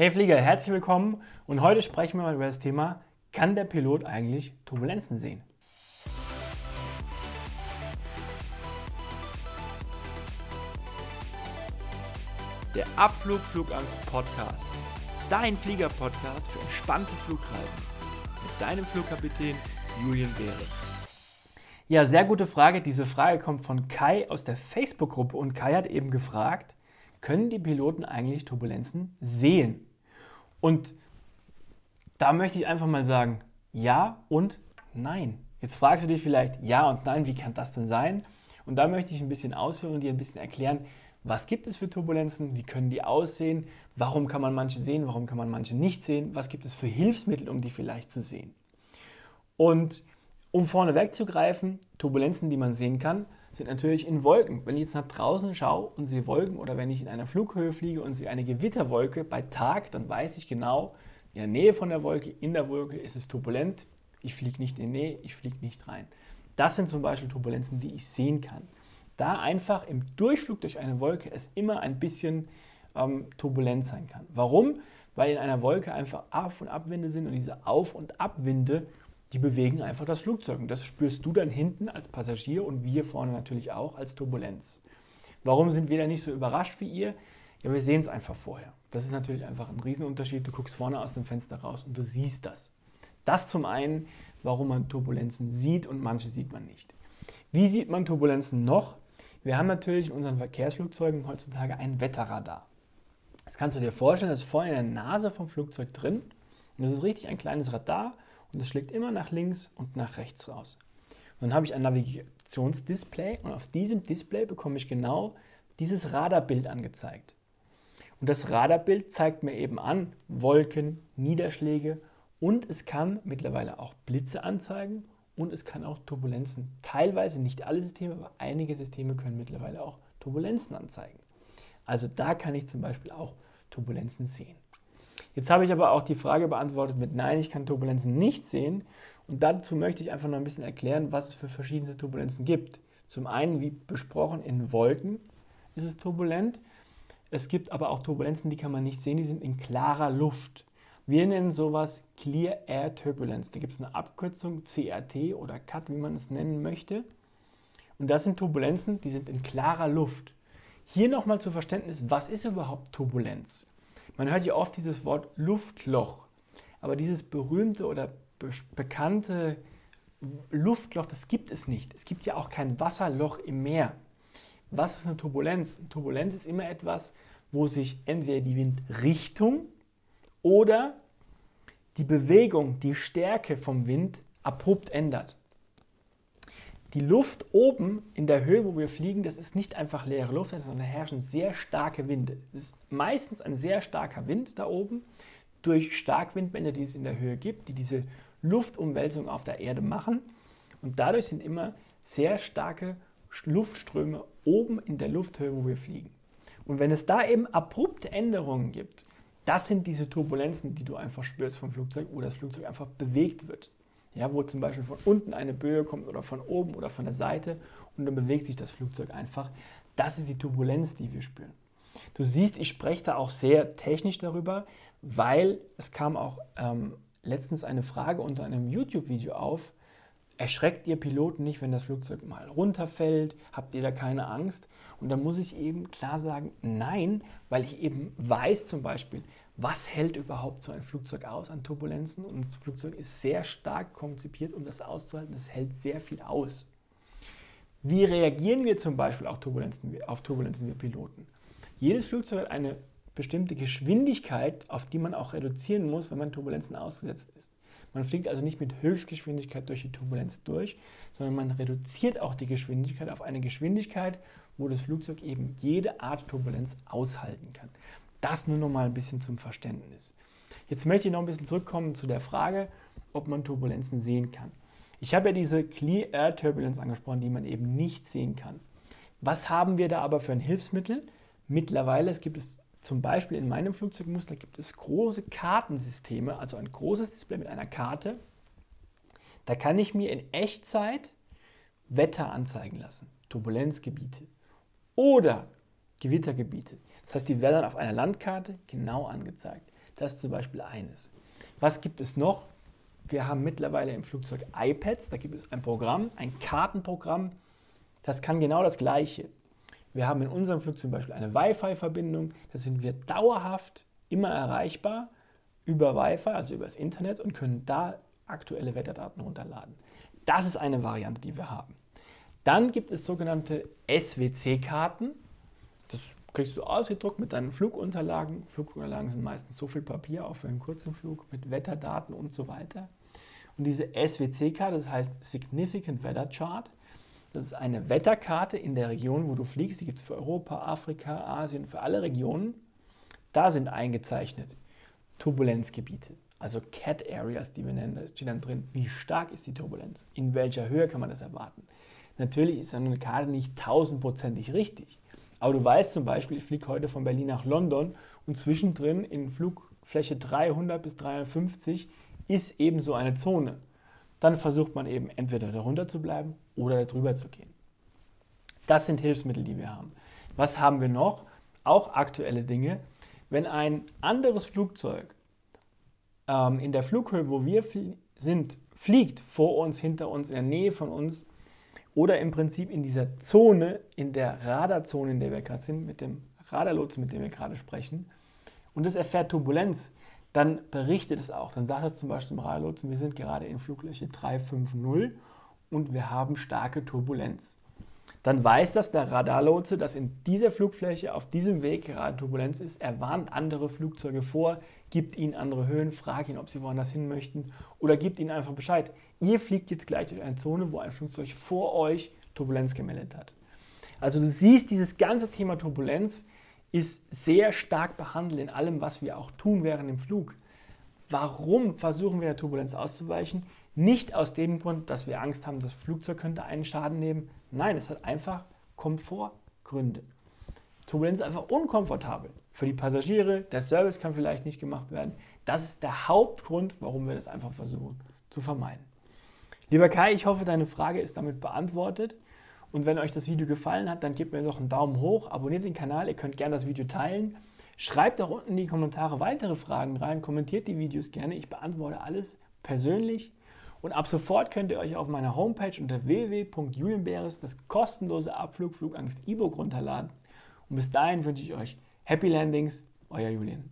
Hey Flieger, herzlich willkommen und heute sprechen wir mal über das Thema, kann der Pilot eigentlich Turbulenzen sehen? Der Abflug Flugangst Podcast. Dein Flieger-Podcast für entspannte Flugreisen. Mit deinem Flugkapitän Julian Beres. Ja, sehr gute Frage. Diese Frage kommt von Kai aus der Facebook-Gruppe und Kai hat eben gefragt, können die Piloten eigentlich Turbulenzen sehen? Und da möchte ich einfach mal sagen, ja und nein. Jetzt fragst du dich vielleicht, ja und nein, wie kann das denn sein? Und da möchte ich ein bisschen ausführen und dir ein bisschen erklären, was gibt es für Turbulenzen, wie können die aussehen, warum kann man manche sehen, warum kann man manche nicht sehen, was gibt es für Hilfsmittel, um die vielleicht zu sehen. Und um vorne wegzugreifen, Turbulenzen, die man sehen kann, sind natürlich in Wolken. Wenn ich jetzt nach draußen schaue und sehe Wolken oder wenn ich in einer Flughöhe fliege und sehe eine Gewitterwolke bei Tag, dann weiß ich genau, in der Nähe von der Wolke, in der Wolke ist es turbulent. Ich fliege nicht in die Nähe, ich fliege nicht rein. Das sind zum Beispiel Turbulenzen, die ich sehen kann. Da einfach im Durchflug durch eine Wolke es immer ein bisschen ähm, turbulent sein kann. Warum? Weil in einer Wolke einfach Auf- und Abwinde sind und diese Auf- und Abwinde die bewegen einfach das Flugzeug. Und das spürst du dann hinten als Passagier und wir vorne natürlich auch als Turbulenz. Warum sind wir da nicht so überrascht wie ihr? Ja, wir sehen es einfach vorher. Das ist natürlich einfach ein Riesenunterschied. Du guckst vorne aus dem Fenster raus und du siehst das. Das zum einen, warum man Turbulenzen sieht und manche sieht man nicht. Wie sieht man Turbulenzen noch? Wir haben natürlich in unseren Verkehrsflugzeugen heutzutage ein Wetterradar. Das kannst du dir vorstellen, das ist vorne in der Nase vom Flugzeug drin. Und das ist richtig ein kleines Radar und es schlägt immer nach links und nach rechts raus. Und dann habe ich ein Navigationsdisplay und auf diesem Display bekomme ich genau dieses Radarbild angezeigt. Und das Radarbild zeigt mir eben an Wolken, Niederschläge und es kann mittlerweile auch Blitze anzeigen und es kann auch Turbulenzen. Teilweise nicht alle Systeme, aber einige Systeme können mittlerweile auch Turbulenzen anzeigen. Also da kann ich zum Beispiel auch Turbulenzen sehen. Jetzt habe ich aber auch die Frage beantwortet mit Nein, ich kann Turbulenzen nicht sehen. Und dazu möchte ich einfach noch ein bisschen erklären, was es für verschiedene Turbulenzen gibt. Zum einen, wie besprochen, in Wolken ist es turbulent. Es gibt aber auch Turbulenzen, die kann man nicht sehen, die sind in klarer Luft. Wir nennen sowas Clear Air Turbulence. Da gibt es eine Abkürzung, CRT oder CAT, wie man es nennen möchte. Und das sind Turbulenzen, die sind in klarer Luft. Hier nochmal zu Verständnis, was ist überhaupt Turbulenz? Man hört ja oft dieses Wort Luftloch, aber dieses berühmte oder be bekannte Luftloch, das gibt es nicht. Es gibt ja auch kein Wasserloch im Meer. Was ist eine Turbulenz? Eine Turbulenz ist immer etwas, wo sich entweder die Windrichtung oder die Bewegung, die Stärke vom Wind abrupt ändert. Die Luft oben in der Höhe, wo wir fliegen, das ist nicht einfach leere Luft, sondern da herrschen sehr starke Winde. Es ist meistens ein sehr starker Wind da oben durch Starkwindbänder, die es in der Höhe gibt, die diese Luftumwälzung auf der Erde machen. Und dadurch sind immer sehr starke Luftströme oben in der Lufthöhe, wo wir fliegen. Und wenn es da eben abrupte Änderungen gibt, das sind diese Turbulenzen, die du einfach spürst vom Flugzeug, wo das Flugzeug einfach bewegt wird ja, wo zum Beispiel von unten eine Böe kommt oder von oben oder von der Seite und dann bewegt sich das Flugzeug einfach. Das ist die Turbulenz, die wir spüren. Du siehst, ich spreche da auch sehr technisch darüber, weil es kam auch ähm, letztens eine Frage unter einem YouTube-Video auf. Erschreckt ihr Piloten nicht, wenn das Flugzeug mal runterfällt? Habt ihr da keine Angst? Und da muss ich eben klar sagen, nein, weil ich eben weiß zum Beispiel, was hält überhaupt so ein Flugzeug aus an Turbulenzen? Und das Flugzeug ist sehr stark konzipiert, um das auszuhalten. Es hält sehr viel aus. Wie reagieren wir zum Beispiel auf Turbulenzen, auf Turbulenzen wir Piloten? Jedes Flugzeug hat eine bestimmte Geschwindigkeit, auf die man auch reduzieren muss, wenn man Turbulenzen ausgesetzt ist. Man fliegt also nicht mit Höchstgeschwindigkeit durch die Turbulenz durch, sondern man reduziert auch die Geschwindigkeit auf eine Geschwindigkeit, wo das Flugzeug eben jede Art Turbulenz aushalten kann. Das nur noch mal ein bisschen zum Verständnis. Jetzt möchte ich noch ein bisschen zurückkommen zu der Frage, ob man Turbulenzen sehen kann. Ich habe ja diese Clear Air Turbulence angesprochen, die man eben nicht sehen kann. Was haben wir da aber für ein Hilfsmittel? Mittlerweile es gibt es zum Beispiel in meinem Flugzeugmuster gibt es große Kartensysteme, also ein großes Display mit einer Karte. Da kann ich mir in Echtzeit Wetter anzeigen lassen, Turbulenzgebiete oder Gewittergebiete. Das heißt, die werden auf einer Landkarte genau angezeigt. Das ist zum Beispiel eines. Was gibt es noch? Wir haben mittlerweile im Flugzeug iPads. Da gibt es ein Programm, ein Kartenprogramm. Das kann genau das Gleiche. Wir haben in unserem Flug zum Beispiel eine Wi-Fi-Verbindung. Da sind wir dauerhaft immer erreichbar über Wi-Fi, also über das Internet und können da aktuelle Wetterdaten runterladen. Das ist eine Variante, die wir haben. Dann gibt es sogenannte SWC-Karten. Das kriegst du ausgedruckt mit deinen Flugunterlagen. Flugunterlagen sind meistens so viel Papier, auch für einen kurzen Flug, mit Wetterdaten und so weiter. Und diese SWC-Karte, das heißt Significant Weather Chart, das ist eine Wetterkarte in der Region, wo du fliegst. Die gibt es für Europa, Afrika, Asien, für alle Regionen. Da sind eingezeichnet Turbulenzgebiete, also Cat Areas, die wir nennen. Da steht dann drin, wie stark ist die Turbulenz, in welcher Höhe kann man das erwarten. Natürlich ist eine Karte nicht tausendprozentig richtig, aber du weißt zum Beispiel, ich fliege heute von Berlin nach London und zwischendrin in Flugfläche 300 bis 350 ist eben so eine Zone. Dann versucht man eben entweder darunter zu bleiben oder darüber zu gehen. Das sind Hilfsmittel, die wir haben. Was haben wir noch? Auch aktuelle Dinge. Wenn ein anderes Flugzeug ähm, in der Flughöhe, wo wir flie sind, fliegt, vor uns, hinter uns, in der Nähe von uns oder im Prinzip in dieser Zone, in der Radarzone, in der wir gerade sind, mit dem Radarlotsen, mit dem wir gerade sprechen, und es erfährt Turbulenz, dann berichtet es auch. Dann sagt es zum Beispiel im Radarlotsen, wir sind gerade in Flugfläche 350 und wir haben starke Turbulenz dann weiß das der Radarlotse, dass in dieser Flugfläche auf diesem Weg gerade Turbulenz ist. Er warnt andere Flugzeuge vor, gibt ihnen andere Höhen, fragt ihn, ob sie woanders hin möchten oder gibt ihnen einfach Bescheid. Ihr fliegt jetzt gleich durch eine Zone, wo ein Flugzeug vor euch Turbulenz gemeldet hat. Also du siehst, dieses ganze Thema Turbulenz ist sehr stark behandelt in allem, was wir auch tun während dem Flug. Warum versuchen wir der Turbulenz auszuweichen? Nicht aus dem Grund, dass wir Angst haben, das Flugzeug könnte einen Schaden nehmen. Nein, es hat einfach Komfortgründe. Turbulenz ist einfach unkomfortabel für die Passagiere. Der Service kann vielleicht nicht gemacht werden. Das ist der Hauptgrund, warum wir das einfach versuchen zu vermeiden. Lieber Kai, ich hoffe, deine Frage ist damit beantwortet. Und wenn euch das Video gefallen hat, dann gebt mir doch einen Daumen hoch, abonniert den Kanal, ihr könnt gerne das Video teilen. Schreibt auch unten in die Kommentare weitere Fragen rein, kommentiert die Videos gerne. Ich beantworte alles persönlich und ab sofort könnt ihr euch auf meiner Homepage unter www.julienbeeres das kostenlose Abflug Flugangst E-Book runterladen. Und bis dahin wünsche ich euch Happy Landings, euer Julian.